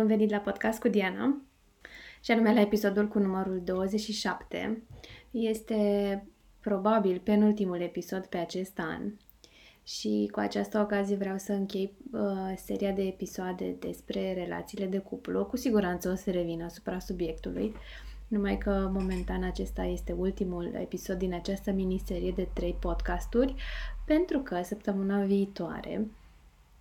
bun venit la podcast cu Diana și anume la episodul cu numărul 27. Este probabil penultimul episod pe acest an și cu această ocazie vreau să închei uh, seria de episoade despre relațiile de cuplu. Cu siguranță o să revin asupra subiectului, numai că momentan acesta este ultimul episod din această miniserie de trei podcasturi, pentru că săptămâna viitoare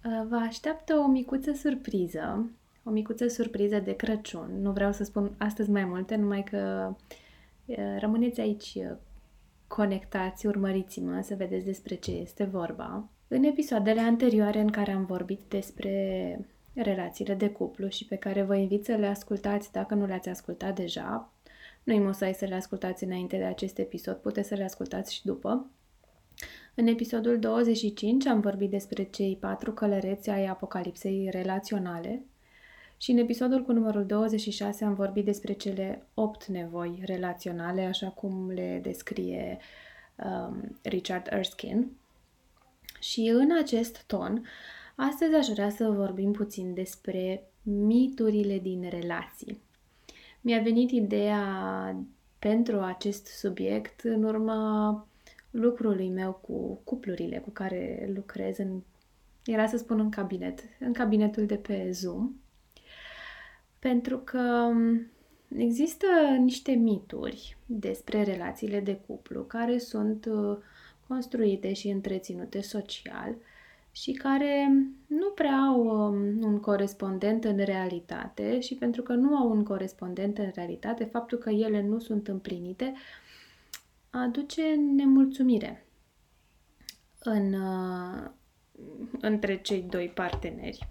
uh, vă așteaptă o micuță surpriză, o micuță surpriză de Crăciun. Nu vreau să spun astăzi mai multe, numai că uh, rămâneți aici uh, conectați, urmăriți-mă să vedeți despre ce este vorba. În episoadele anterioare în care am vorbit despre relațiile de cuplu și pe care vă invit să le ascultați dacă nu le-ați ascultat deja, nu-i măsai să le ascultați înainte de acest episod, puteți să le ascultați și după. În episodul 25 am vorbit despre cei patru călăreți ai apocalipsei relaționale și în episodul cu numărul 26 am vorbit despre cele opt nevoi relaționale, așa cum le descrie um, Richard Erskine. Și în acest ton, astăzi aș vrea să vorbim puțin despre miturile din relații. Mi-a venit ideea pentru acest subiect în urma lucrului meu cu cuplurile cu care lucrez în, era să spun în cabinet, în cabinetul de pe Zoom, pentru că există niște mituri despre relațiile de cuplu care sunt uh, construite și întreținute social și care nu prea au um, un corespondent în realitate și pentru că nu au un corespondent în realitate, faptul că ele nu sunt împlinite aduce nemulțumire în, uh, între cei doi parteneri.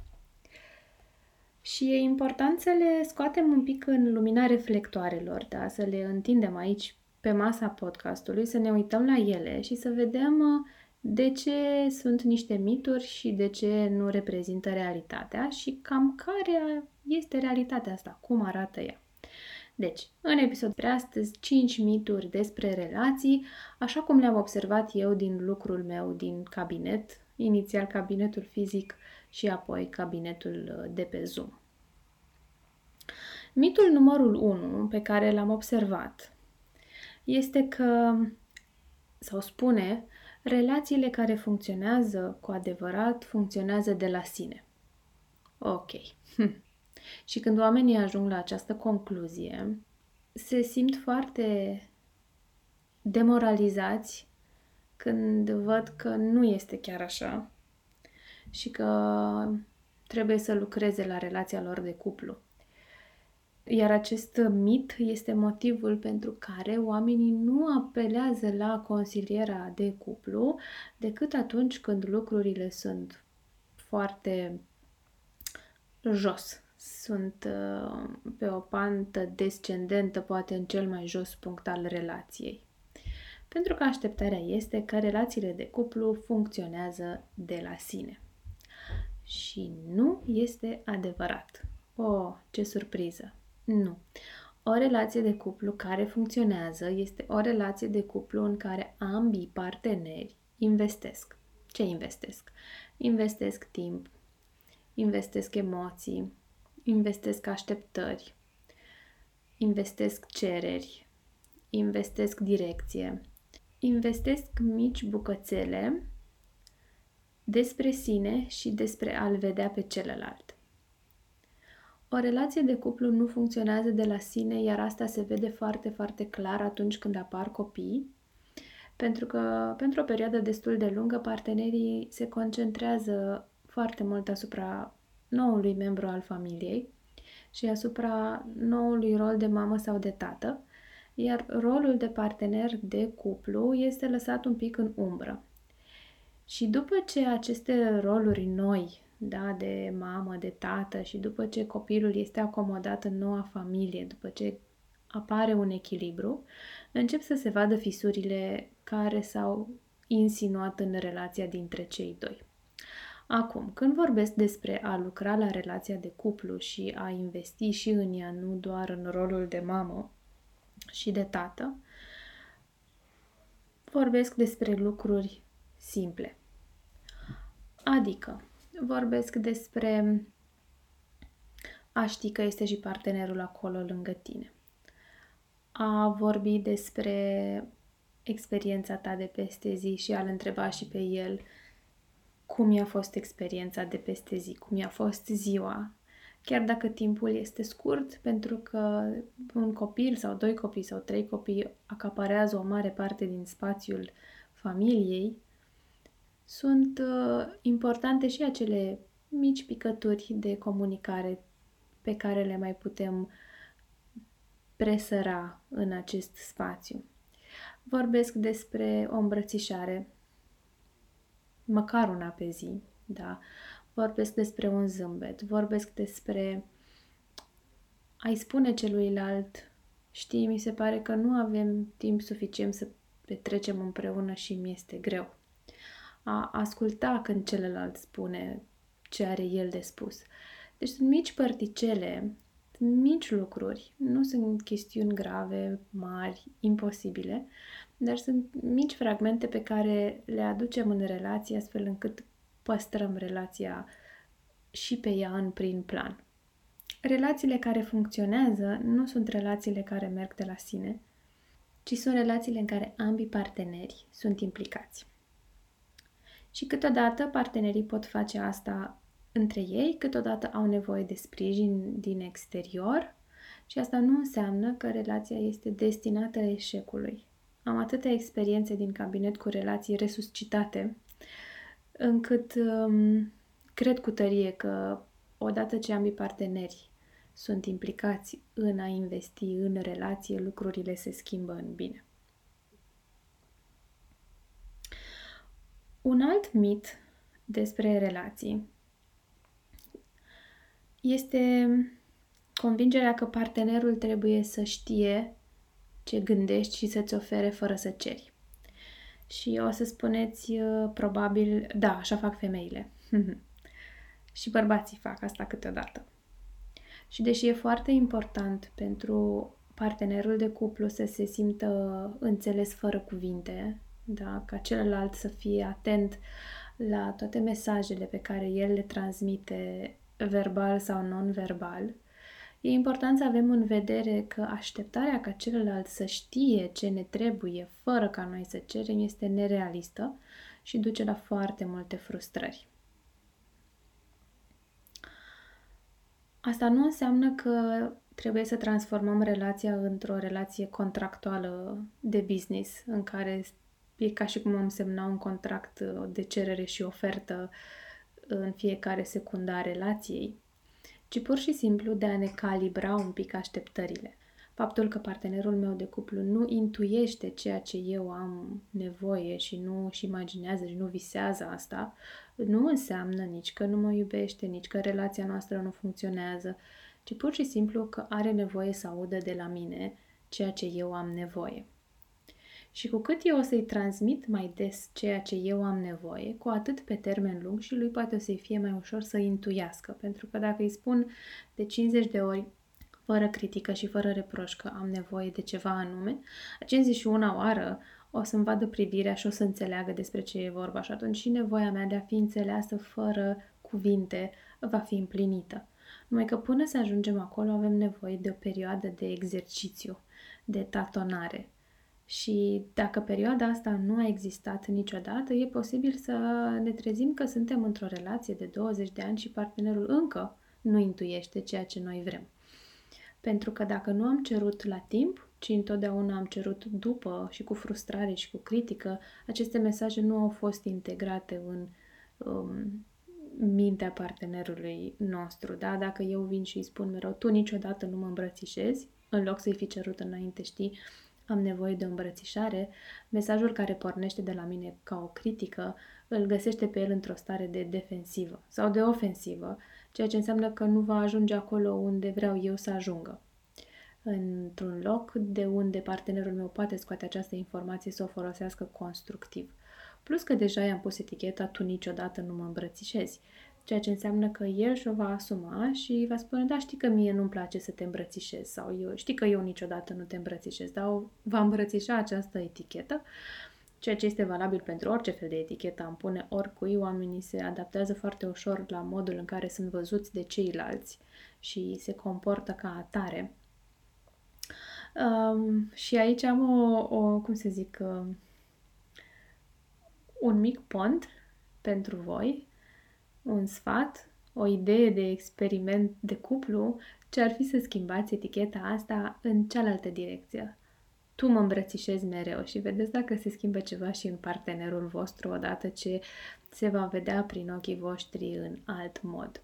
Și e important să le scoatem un pic în lumina reflectoarelor, da? să le întindem aici pe masa podcastului, să ne uităm la ele și să vedem uh, de ce sunt niște mituri și de ce nu reprezintă realitatea și cam care este realitatea asta, cum arată ea. Deci, în episodul de astăzi, 5 mituri despre relații, așa cum le-am observat eu din lucrul meu din cabinet, inițial cabinetul fizic și apoi cabinetul uh, de pe Zoom. Mitul numărul 1 pe care l-am observat este că, sau spune, relațiile care funcționează cu adevărat funcționează de la sine. Ok. Hm. Și când oamenii ajung la această concluzie, se simt foarte demoralizați când văd că nu este chiar așa și că trebuie să lucreze la relația lor de cuplu. Iar acest mit este motivul pentru care oamenii nu apelează la consilierea de cuplu decât atunci când lucrurile sunt foarte jos, sunt uh, pe o pantă descendentă, poate în cel mai jos punct al relației. Pentru că așteptarea este că relațiile de cuplu funcționează de la sine. Și nu este adevărat. Oh, ce surpriză! Nu. O relație de cuplu care funcționează este o relație de cuplu în care ambii parteneri investesc. Ce investesc? Investesc timp, investesc emoții, investesc așteptări, investesc cereri, investesc direcție, investesc mici bucățele despre sine și despre a-l vedea pe celălalt. O relație de cuplu nu funcționează de la sine, iar asta se vede foarte, foarte clar atunci când apar copii, pentru că pentru o perioadă destul de lungă partenerii se concentrează foarte mult asupra noului membru al familiei și asupra noului rol de mamă sau de tată, iar rolul de partener de cuplu este lăsat un pic în umbră. Și după ce aceste roluri noi da, de mamă, de tată și după ce copilul este acomodat în noua familie, după ce apare un echilibru, încep să se vadă fisurile care s-au insinuat în relația dintre cei doi. Acum, când vorbesc despre a lucra la relația de cuplu și a investi și în ea, nu doar în rolul de mamă și de tată, vorbesc despre lucruri simple. Adică, vorbesc despre a ști că este și partenerul acolo lângă tine. A vorbi despre experiența ta de peste zi și a-l întreba și pe el cum i-a fost experiența de peste zi, cum i-a fost ziua, chiar dacă timpul este scurt, pentru că un copil sau doi copii sau trei copii acaparează o mare parte din spațiul familiei, sunt uh, importante și acele mici picături de comunicare pe care le mai putem presăra în acest spațiu. Vorbesc despre o îmbrățișare, măcar una pe zi, da? Vorbesc despre un zâmbet, vorbesc despre ai spune celuilalt, știi, mi se pare că nu avem timp suficient să petrecem împreună și mi este greu. A asculta când celălalt spune ce are el de spus. Deci sunt mici părticele, mici lucruri, nu sunt chestiuni grave, mari, imposibile, dar sunt mici fragmente pe care le aducem în relație astfel încât păstrăm relația și pe ea în prin plan. Relațiile care funcționează nu sunt relațiile care merg de la sine, ci sunt relațiile în care ambii parteneri sunt implicați. Și câteodată partenerii pot face asta între ei, câteodată au nevoie de sprijin din exterior și asta nu înseamnă că relația este destinată eșecului. Am atâtea experiențe din cabinet cu relații resuscitate, încât um, cred cu tărie că odată ce ambii parteneri sunt implicați în a investi în relație, lucrurile se schimbă în bine. Un alt mit despre relații este convingerea că partenerul trebuie să știe ce gândești și să-ți ofere fără să ceri. Și o să spuneți, uh, probabil, da, așa fac femeile. și bărbații fac asta câteodată. Și deși e foarte important pentru partenerul de cuplu să se simtă înțeles fără cuvinte, da, ca celălalt să fie atent la toate mesajele pe care el le transmite verbal sau non-verbal, e important să avem în vedere că așteptarea ca celălalt să știe ce ne trebuie fără ca noi să cerem este nerealistă și duce la foarte multe frustrări. Asta nu înseamnă că trebuie să transformăm relația într-o relație contractuală de business, în care e ca și cum am semna un contract de cerere și ofertă în fiecare secundă a relației, ci pur și simplu de a ne calibra un pic așteptările. Faptul că partenerul meu de cuplu nu intuiește ceea ce eu am nevoie și nu își imaginează și nu visează asta, nu înseamnă nici că nu mă iubește, nici că relația noastră nu funcționează, ci pur și simplu că are nevoie să audă de la mine ceea ce eu am nevoie. Și cu cât eu o să-i transmit mai des ceea ce eu am nevoie, cu atât pe termen lung și lui poate o să-i fie mai ușor să intuiască. Pentru că dacă îi spun de 50 de ori, fără critică și fără reproș că am nevoie de ceva anume, a 51 oară o să-mi vadă privirea și o să înțeleagă despre ce e vorba și atunci și nevoia mea de a fi înțeleasă fără cuvinte va fi împlinită. Numai că până să ajungem acolo avem nevoie de o perioadă de exercițiu, de tatonare, și dacă perioada asta nu a existat niciodată, e posibil să ne trezim că suntem într-o relație de 20 de ani și partenerul încă nu intuiește ceea ce noi vrem. Pentru că dacă nu am cerut la timp, ci întotdeauna am cerut după și cu frustrare și cu critică, aceste mesaje nu au fost integrate în um, mintea partenerului nostru. Da? Dacă eu vin și îi spun mereu, tu niciodată nu mă îmbrățișezi, în loc să-i fi cerut înainte, știi, am nevoie de o îmbrățișare, mesajul care pornește de la mine ca o critică îl găsește pe el într-o stare de defensivă sau de ofensivă, ceea ce înseamnă că nu va ajunge acolo unde vreau eu să ajungă. Într-un loc de unde partenerul meu poate scoate această informație să o folosească constructiv. Plus că deja i-am pus eticheta tu niciodată nu mă îmbrățișezi ceea ce înseamnă că el și-o va asuma și va spune, da, știi că mie nu-mi place să te îmbrățișez sau eu, știi că eu niciodată nu te îmbrățișez, dar va îmbrățișa această etichetă, ceea ce este valabil pentru orice fel de etichetă am pune oricui, oamenii se adaptează foarte ușor la modul în care sunt văzuți de ceilalți și se comportă ca atare. Um, și aici am o, o cum să zic, uh, un mic pont pentru voi, un sfat, o idee de experiment de cuplu, ce ar fi să schimbați eticheta asta în cealaltă direcție. Tu mă îmbrățișezi mereu și vedeți dacă se schimbă ceva și în partenerul vostru odată ce se va vedea prin ochii voștri în alt mod.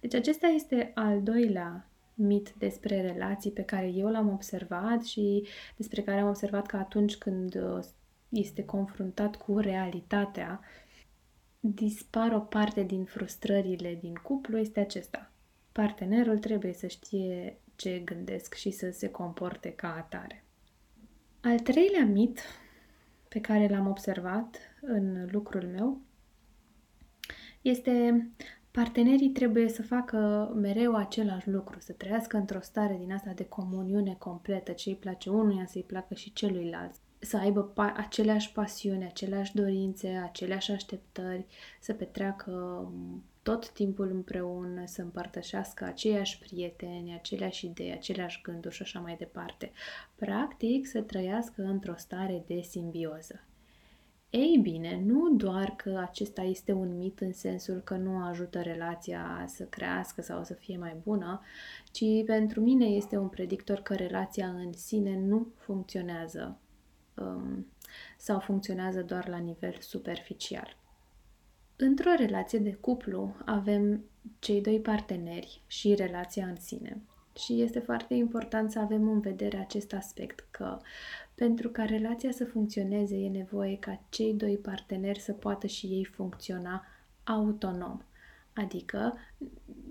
Deci acesta este al doilea mit despre relații pe care eu l-am observat și despre care am observat că atunci când uh, este confruntat cu realitatea, dispar o parte din frustrările din cuplu, este acesta. Partenerul trebuie să știe ce gândesc și să se comporte ca atare. Al treilea mit pe care l-am observat în lucrul meu este partenerii trebuie să facă mereu același lucru, să trăiască într-o stare din asta de comuniune completă, ce îi place unuia să-i placă și celuilalt, să aibă pa- aceleași pasiuni, aceleași dorințe, aceleași așteptări, să petreacă tot timpul împreună, să împărtășească aceiași prieteni, aceleași idei, aceleași gânduri și așa mai departe. Practic, să trăiască într-o stare de simbioză. Ei bine, nu doar că acesta este un mit în sensul că nu ajută relația să crească sau să fie mai bună, ci pentru mine este un predictor că relația în sine nu funcționează um, sau funcționează doar la nivel superficial. Într-o relație de cuplu avem cei doi parteneri și relația în sine. Și este foarte important să avem în vedere acest aspect că pentru ca relația să funcționeze e nevoie ca cei doi parteneri să poată și ei funcționa autonom. Adică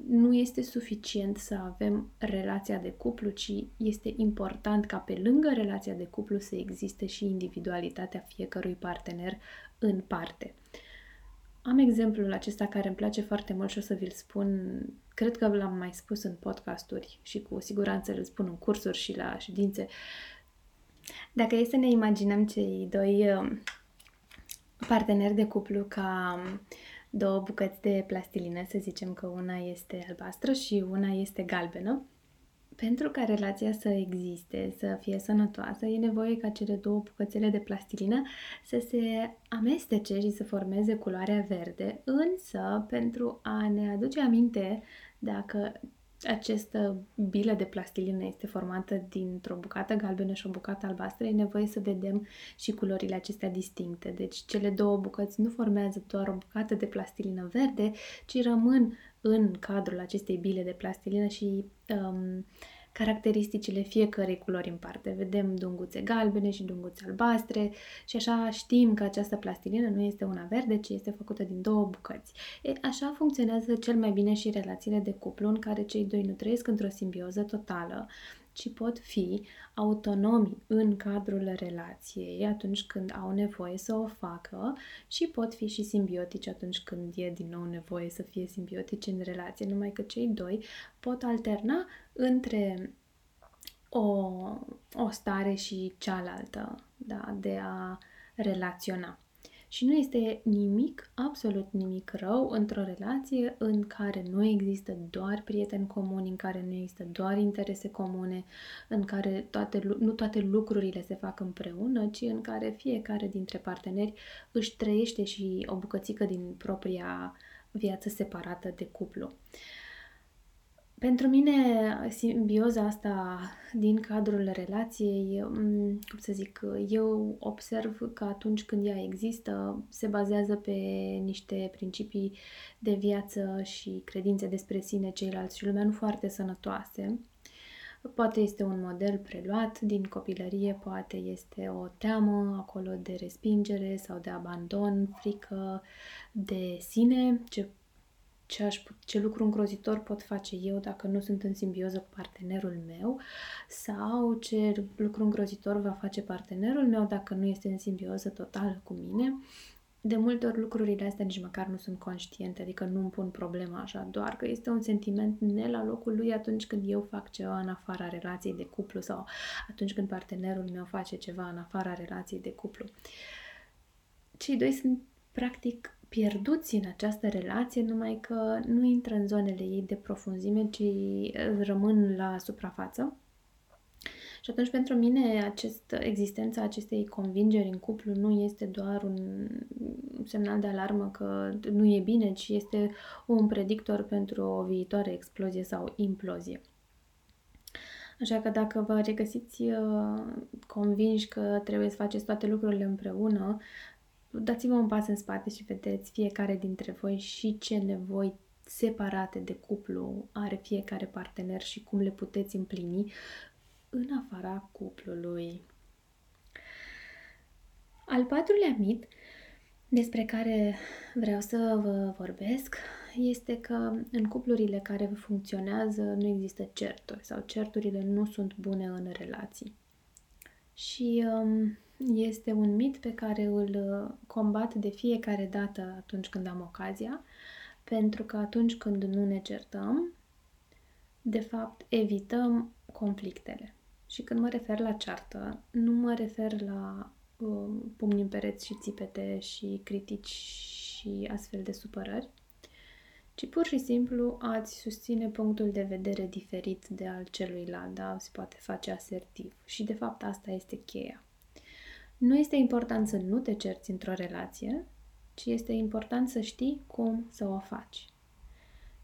nu este suficient să avem relația de cuplu, ci este important ca pe lângă relația de cuplu să existe și individualitatea fiecărui partener în parte. Am exemplul acesta care îmi place foarte mult și o să vi-l spun, cred că l-am mai spus în podcasturi și cu siguranță îl spun în cursuri și la ședințe. Dacă e să ne imaginăm cei doi um, parteneri de cuplu ca um, două bucăți de plastilină, să zicem că una este albastră și una este galbenă, pentru ca relația să existe, să fie sănătoasă, e nevoie ca cele două bucățele de plastilină să se amestece și să formeze culoarea verde, însă pentru a ne aduce aminte dacă această bilă de plastilină este formată dintr-o bucată galbenă și o bucată albastră, e nevoie să vedem și culorile acestea distincte. Deci cele două bucăți nu formează doar o bucată de plastilină verde, ci rămân în cadrul acestei bile de plastilină și um, caracteristicile fiecărei culori în parte. Vedem dunguțe galbene și dunguțe albastre și așa știm că această plastilină nu este una verde, ci este făcută din două bucăți. E, așa funcționează cel mai bine și relațiile de cuplu în care cei doi nu trăiesc într-o simbioză totală, ci pot fi autonomi în cadrul relației atunci când au nevoie să o facă și pot fi și simbiotici atunci când e din nou nevoie să fie simbiotici în relație, numai că cei doi pot alterna între o, o stare și cealaltă da, de a relaționa. Și nu este nimic, absolut nimic rău într-o relație în care nu există doar prieteni comuni, în care nu există doar interese comune, în care toate, nu toate lucrurile se fac împreună, ci în care fiecare dintre parteneri își trăiește și o bucățică din propria viață separată de cuplu. Uh, pentru mine, simbioza asta din cadrul relației, mm, cum să zic, eu observ că atunci când ea există, se bazează pe niște principii de viață și credințe despre sine, ceilalți și lumea nu foarte sănătoase. Poate este un model preluat din copilărie, poate este o teamă acolo de respingere sau de abandon, frică de sine, ce ce, aș, ce lucru îngrozitor pot face eu dacă nu sunt în simbioză cu partenerul meu sau ce lucru îngrozitor va face partenerul meu dacă nu este în simbioză totală cu mine. De multe ori lucrurile astea nici măcar nu sunt conștiente, adică nu îmi pun problema așa, doar că este un sentiment ne la locul lui atunci când eu fac ceva în afara relației de cuplu sau atunci când partenerul meu face ceva în afara relației de cuplu. Cei doi sunt practic pierduți în această relație, numai că nu intră în zonele ei de profunzime, ci rămân la suprafață. Și atunci, pentru mine, acest, existența acestei convingeri în cuplu nu este doar un semnal de alarmă că nu e bine, ci este un predictor pentru o viitoare explozie sau implozie. Așa că dacă vă regăsiți uh, convinși că trebuie să faceți toate lucrurile împreună, dați-vă un pas în spate și vedeți fiecare dintre voi și ce nevoi separate de cuplu are fiecare partener și cum le puteți împlini în afara cuplului. Al patrulea mit despre care vreau să vă vorbesc este că în cuplurile care funcționează nu există certuri sau certurile nu sunt bune în relații. Și um, este un mit pe care îl uh, combat de fiecare dată atunci când am ocazia, pentru că atunci când nu ne certăm, de fapt evităm conflictele. Și când mă refer la ceartă, nu mă refer la uh, pumni în pereți și țipete și critici și astfel de supărări, ci pur și simplu ați susține punctul de vedere diferit de al celuilalt, da? Se poate face asertiv. Și de fapt asta este cheia. Nu este important să nu te cerți într-o relație, ci este important să știi cum să o faci.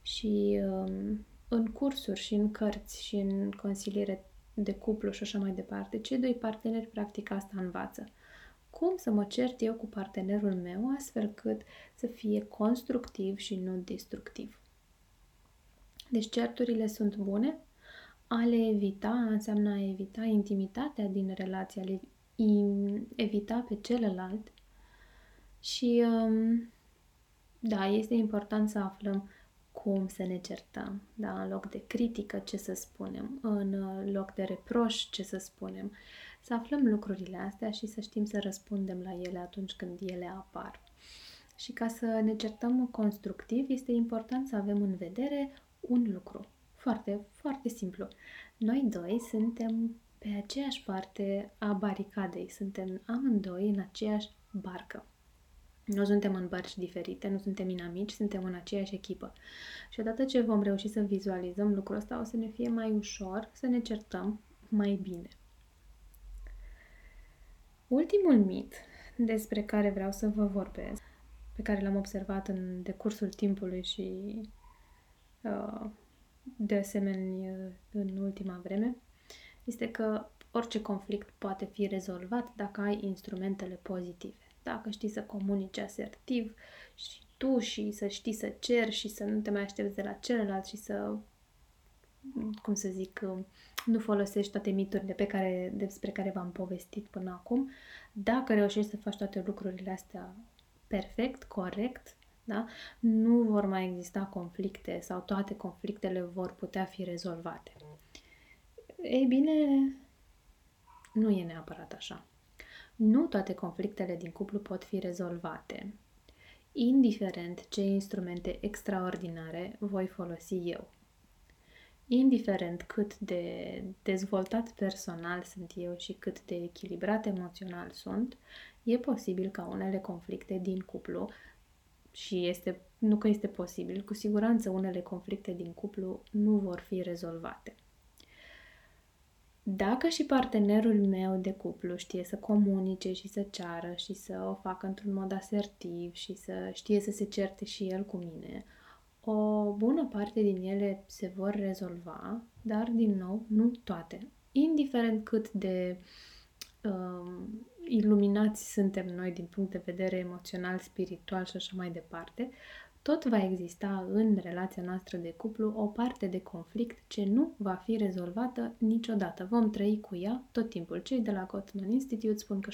Și um, în cursuri și în cărți și în consiliere de cuplu și așa mai departe, cei doi parteneri practic asta învață. Cum să mă cert eu cu partenerul meu astfel cât să fie constructiv și nu destructiv. Deci certurile sunt bune, a le evita înseamnă a evita intimitatea din relație, a le evita pe celălalt și um, da, este important să aflăm cum să ne certăm, da, în loc de critică ce să spunem, în loc de reproș ce să spunem, să aflăm lucrurile astea și să știm să răspundem la ele atunci când ele apar. Și ca să ne certăm constructiv, este important să avem în vedere un lucru. Foarte, foarte simplu. Noi doi suntem pe aceeași parte a baricadei, suntem amândoi în aceeași barcă. Nu suntem în bărci diferite, nu suntem inamici, suntem în aceeași echipă. Și odată ce vom reuși să vizualizăm lucrul ăsta, o să ne fie mai ușor să ne certăm mai bine. Ultimul mit despre care vreau să vă vorbesc, pe care l-am observat în decursul timpului și uh, de asemenea în ultima vreme, este că orice conflict poate fi rezolvat dacă ai instrumentele pozitive dacă știi să comunici asertiv și tu și să știi să ceri și să nu te mai aștepți de la celălalt și să, cum să zic, nu folosești toate miturile pe care, despre care v-am povestit până acum, dacă reușești să faci toate lucrurile astea perfect, corect, da? nu vor mai exista conflicte sau toate conflictele vor putea fi rezolvate. Ei bine, nu e neapărat așa. Nu toate conflictele din cuplu pot fi rezolvate, indiferent ce instrumente extraordinare voi folosi eu. Indiferent cât de dezvoltat personal sunt eu și cât de echilibrat emoțional sunt, e posibil ca unele conflicte din cuplu și este, nu că este posibil, cu siguranță unele conflicte din cuplu nu vor fi rezolvate. Dacă și partenerul meu de cuplu știe să comunice și să ceară și să o facă într-un mod asertiv și să știe să se certe și el cu mine, o bună parte din ele se vor rezolva, dar, din nou, nu toate. Indiferent cât de um, iluminați suntem noi din punct de vedere emoțional, spiritual și așa mai departe, tot va exista în relația noastră de cuplu o parte de conflict ce nu va fi rezolvată niciodată. Vom trăi cu ea tot timpul. Cei de la Gottman Institute spun că 69%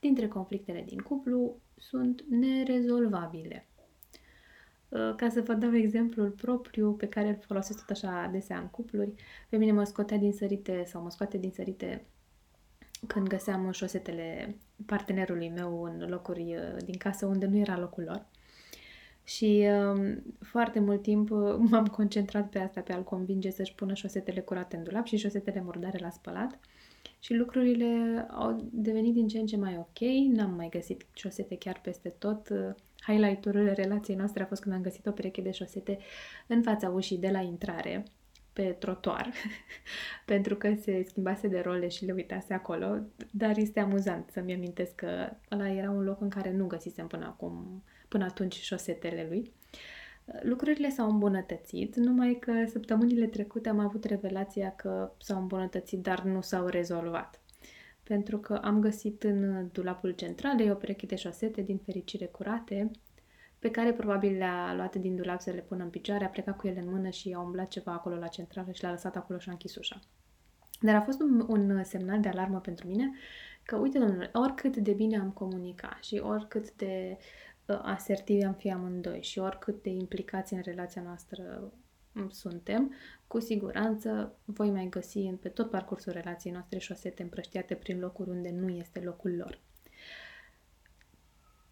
dintre conflictele din cuplu sunt nerezolvabile. Uh, ca să vă dau exemplul propriu pe care îl folosesc tot așa adesea în cupluri, pe mine mă scotea din sărite sau mă scoate din sărite când găseam șosetele partenerului meu în locuri uh, din casă unde nu era locul lor. Și um, foarte mult timp uh, m-am concentrat pe asta, pe a-l convinge să-și pună șosetele curate în dulap și șosetele murdare la spălat. și lucrurile au devenit din ce în ce mai ok, n-am mai găsit șosete chiar peste tot. Highlight-ul relației noastre a fost când am găsit o pereche de șosete în fața ușii de la intrare, pe trotuar, pentru că se schimbase de role și le uitase acolo, dar este amuzant să-mi amintesc că ăla era un loc în care nu găsisem până acum, până atunci șosetele lui. Lucrurile s-au îmbunătățit, numai că săptămânile trecute am avut revelația că s-au îmbunătățit, dar nu s-au rezolvat. Pentru că am găsit în dulapul central o pereche de șosete din fericire curate, pe care probabil le-a luat din dulap să le pună în picioare, a plecat cu ele în mână și a umblat ceva acolo la centrală și l-a lăsat acolo și a închis ușa. Dar a fost un, un semnal de alarmă pentru mine că, uite, domnule, oricât de bine am comunicat și oricât de uh, asertivi am fi amândoi și oricât de implicați în relația noastră um, suntem, cu siguranță voi mai găsi pe tot parcursul relației noastre șosete împrăștiate prin locuri unde nu este locul lor.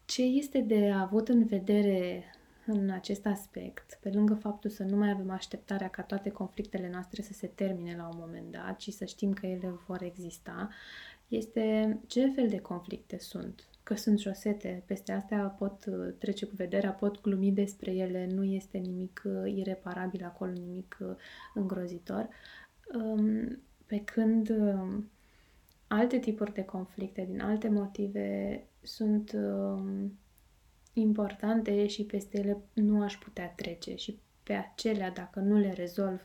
Ce este de avut în vedere în acest aspect, pe lângă faptul să nu mai avem așteptarea ca toate conflictele noastre să se termine la un moment dat și să știm că ele vor exista, este ce fel de conflicte sunt. Că sunt șosete, peste astea pot uh, trece cu vederea, pot glumi despre ele, nu este nimic uh, ireparabil acolo, nimic uh, îngrozitor. Um, pe când um, alte tipuri de conflicte, din alte motive, sunt uh, importante și peste ele nu aș putea trece și pe acelea, dacă nu le rezolv,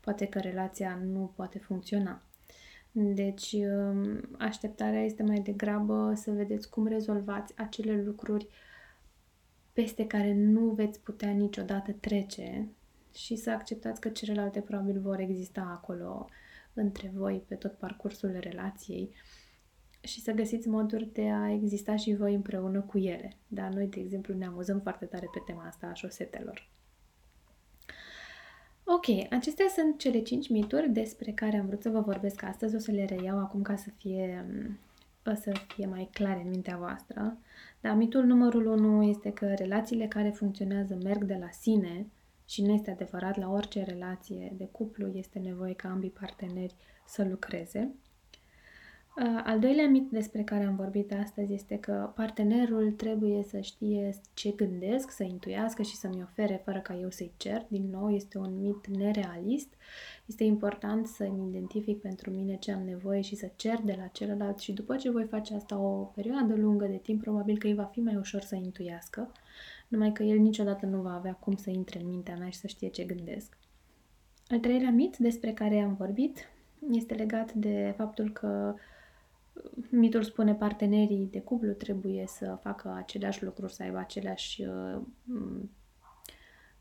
poate că relația nu poate funcționa. Deci, uh, așteptarea este mai degrabă să vedeți cum rezolvați acele lucruri peste care nu veți putea niciodată trece și să acceptați că celelalte probabil vor exista acolo între voi pe tot parcursul relației și să găsiți moduri de a exista și voi împreună cu ele. Da, noi, de exemplu, ne amuzăm foarte tare pe tema asta a șosetelor. Ok, acestea sunt cele 5 mituri despre care am vrut să vă vorbesc astăzi. O să le reiau acum ca să fie, o să fie mai clare în mintea voastră. Dar mitul numărul 1 este că relațiile care funcționează merg de la sine și nu este adevărat la orice relație de cuplu este nevoie ca ambii parteneri să lucreze. Al doilea mit despre care am vorbit astăzi este că partenerul trebuie să știe ce gândesc, să intuiască și să-mi ofere fără ca eu să-i cer. Din nou, este un mit nerealist. Este important să-mi identific pentru mine ce am nevoie și să cer de la celălalt și după ce voi face asta o perioadă lungă de timp, probabil că îi va fi mai ușor să intuiască, numai că el niciodată nu va avea cum să intre în mintea mea și să știe ce gândesc. Al treilea mit despre care am vorbit este legat de faptul că mitul spune partenerii de cuplu trebuie să facă aceleași lucruri, să aibă aceleași uh,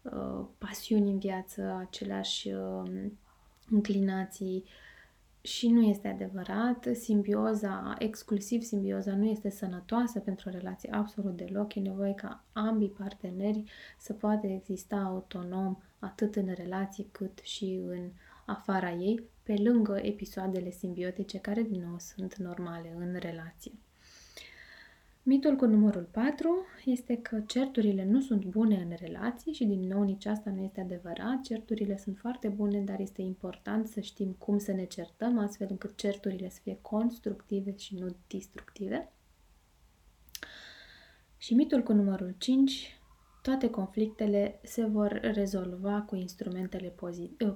uh, pasiuni în viață, aceleași uh, înclinații și nu este adevărat. Simbioza, exclusiv simbioza, nu este sănătoasă pentru o relație absolut deloc. E nevoie ca ambii parteneri să poată exista autonom atât în relație cât și în afara ei, pe lângă episoadele simbiotice care din nou sunt normale în relație. Mitul cu numărul 4 este că certurile nu sunt bune în relații și din nou nici asta nu este adevărat. Certurile sunt foarte bune, dar este important să știm cum să ne certăm astfel încât certurile să fie constructive și nu destructive. Și mitul cu numărul 5, toate conflictele se vor rezolva cu instrumentele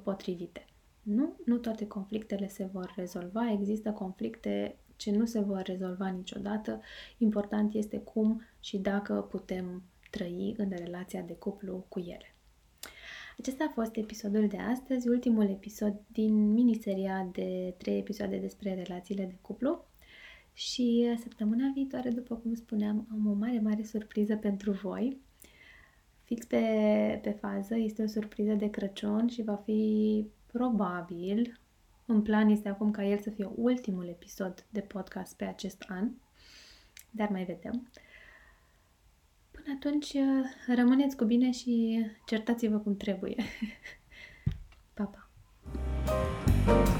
potrivite. Nu, nu toate conflictele se vor rezolva, există conflicte ce nu se vor rezolva niciodată. Important este cum și dacă putem trăi în relația de cuplu cu ele. Acesta a fost episodul de astăzi, ultimul episod din miniseria de trei episoade despre relațiile de cuplu. Și săptămâna viitoare, după cum spuneam, am o mare, mare surpriză pentru voi. Fix pe, pe fază, este o surpriză de Crăciun și va fi Probabil, în plan este acum ca el să fie ultimul episod de podcast pe acest an, dar mai vedem. Până atunci, rămâneți cu bine și certați-vă cum trebuie. pa, pa! thank you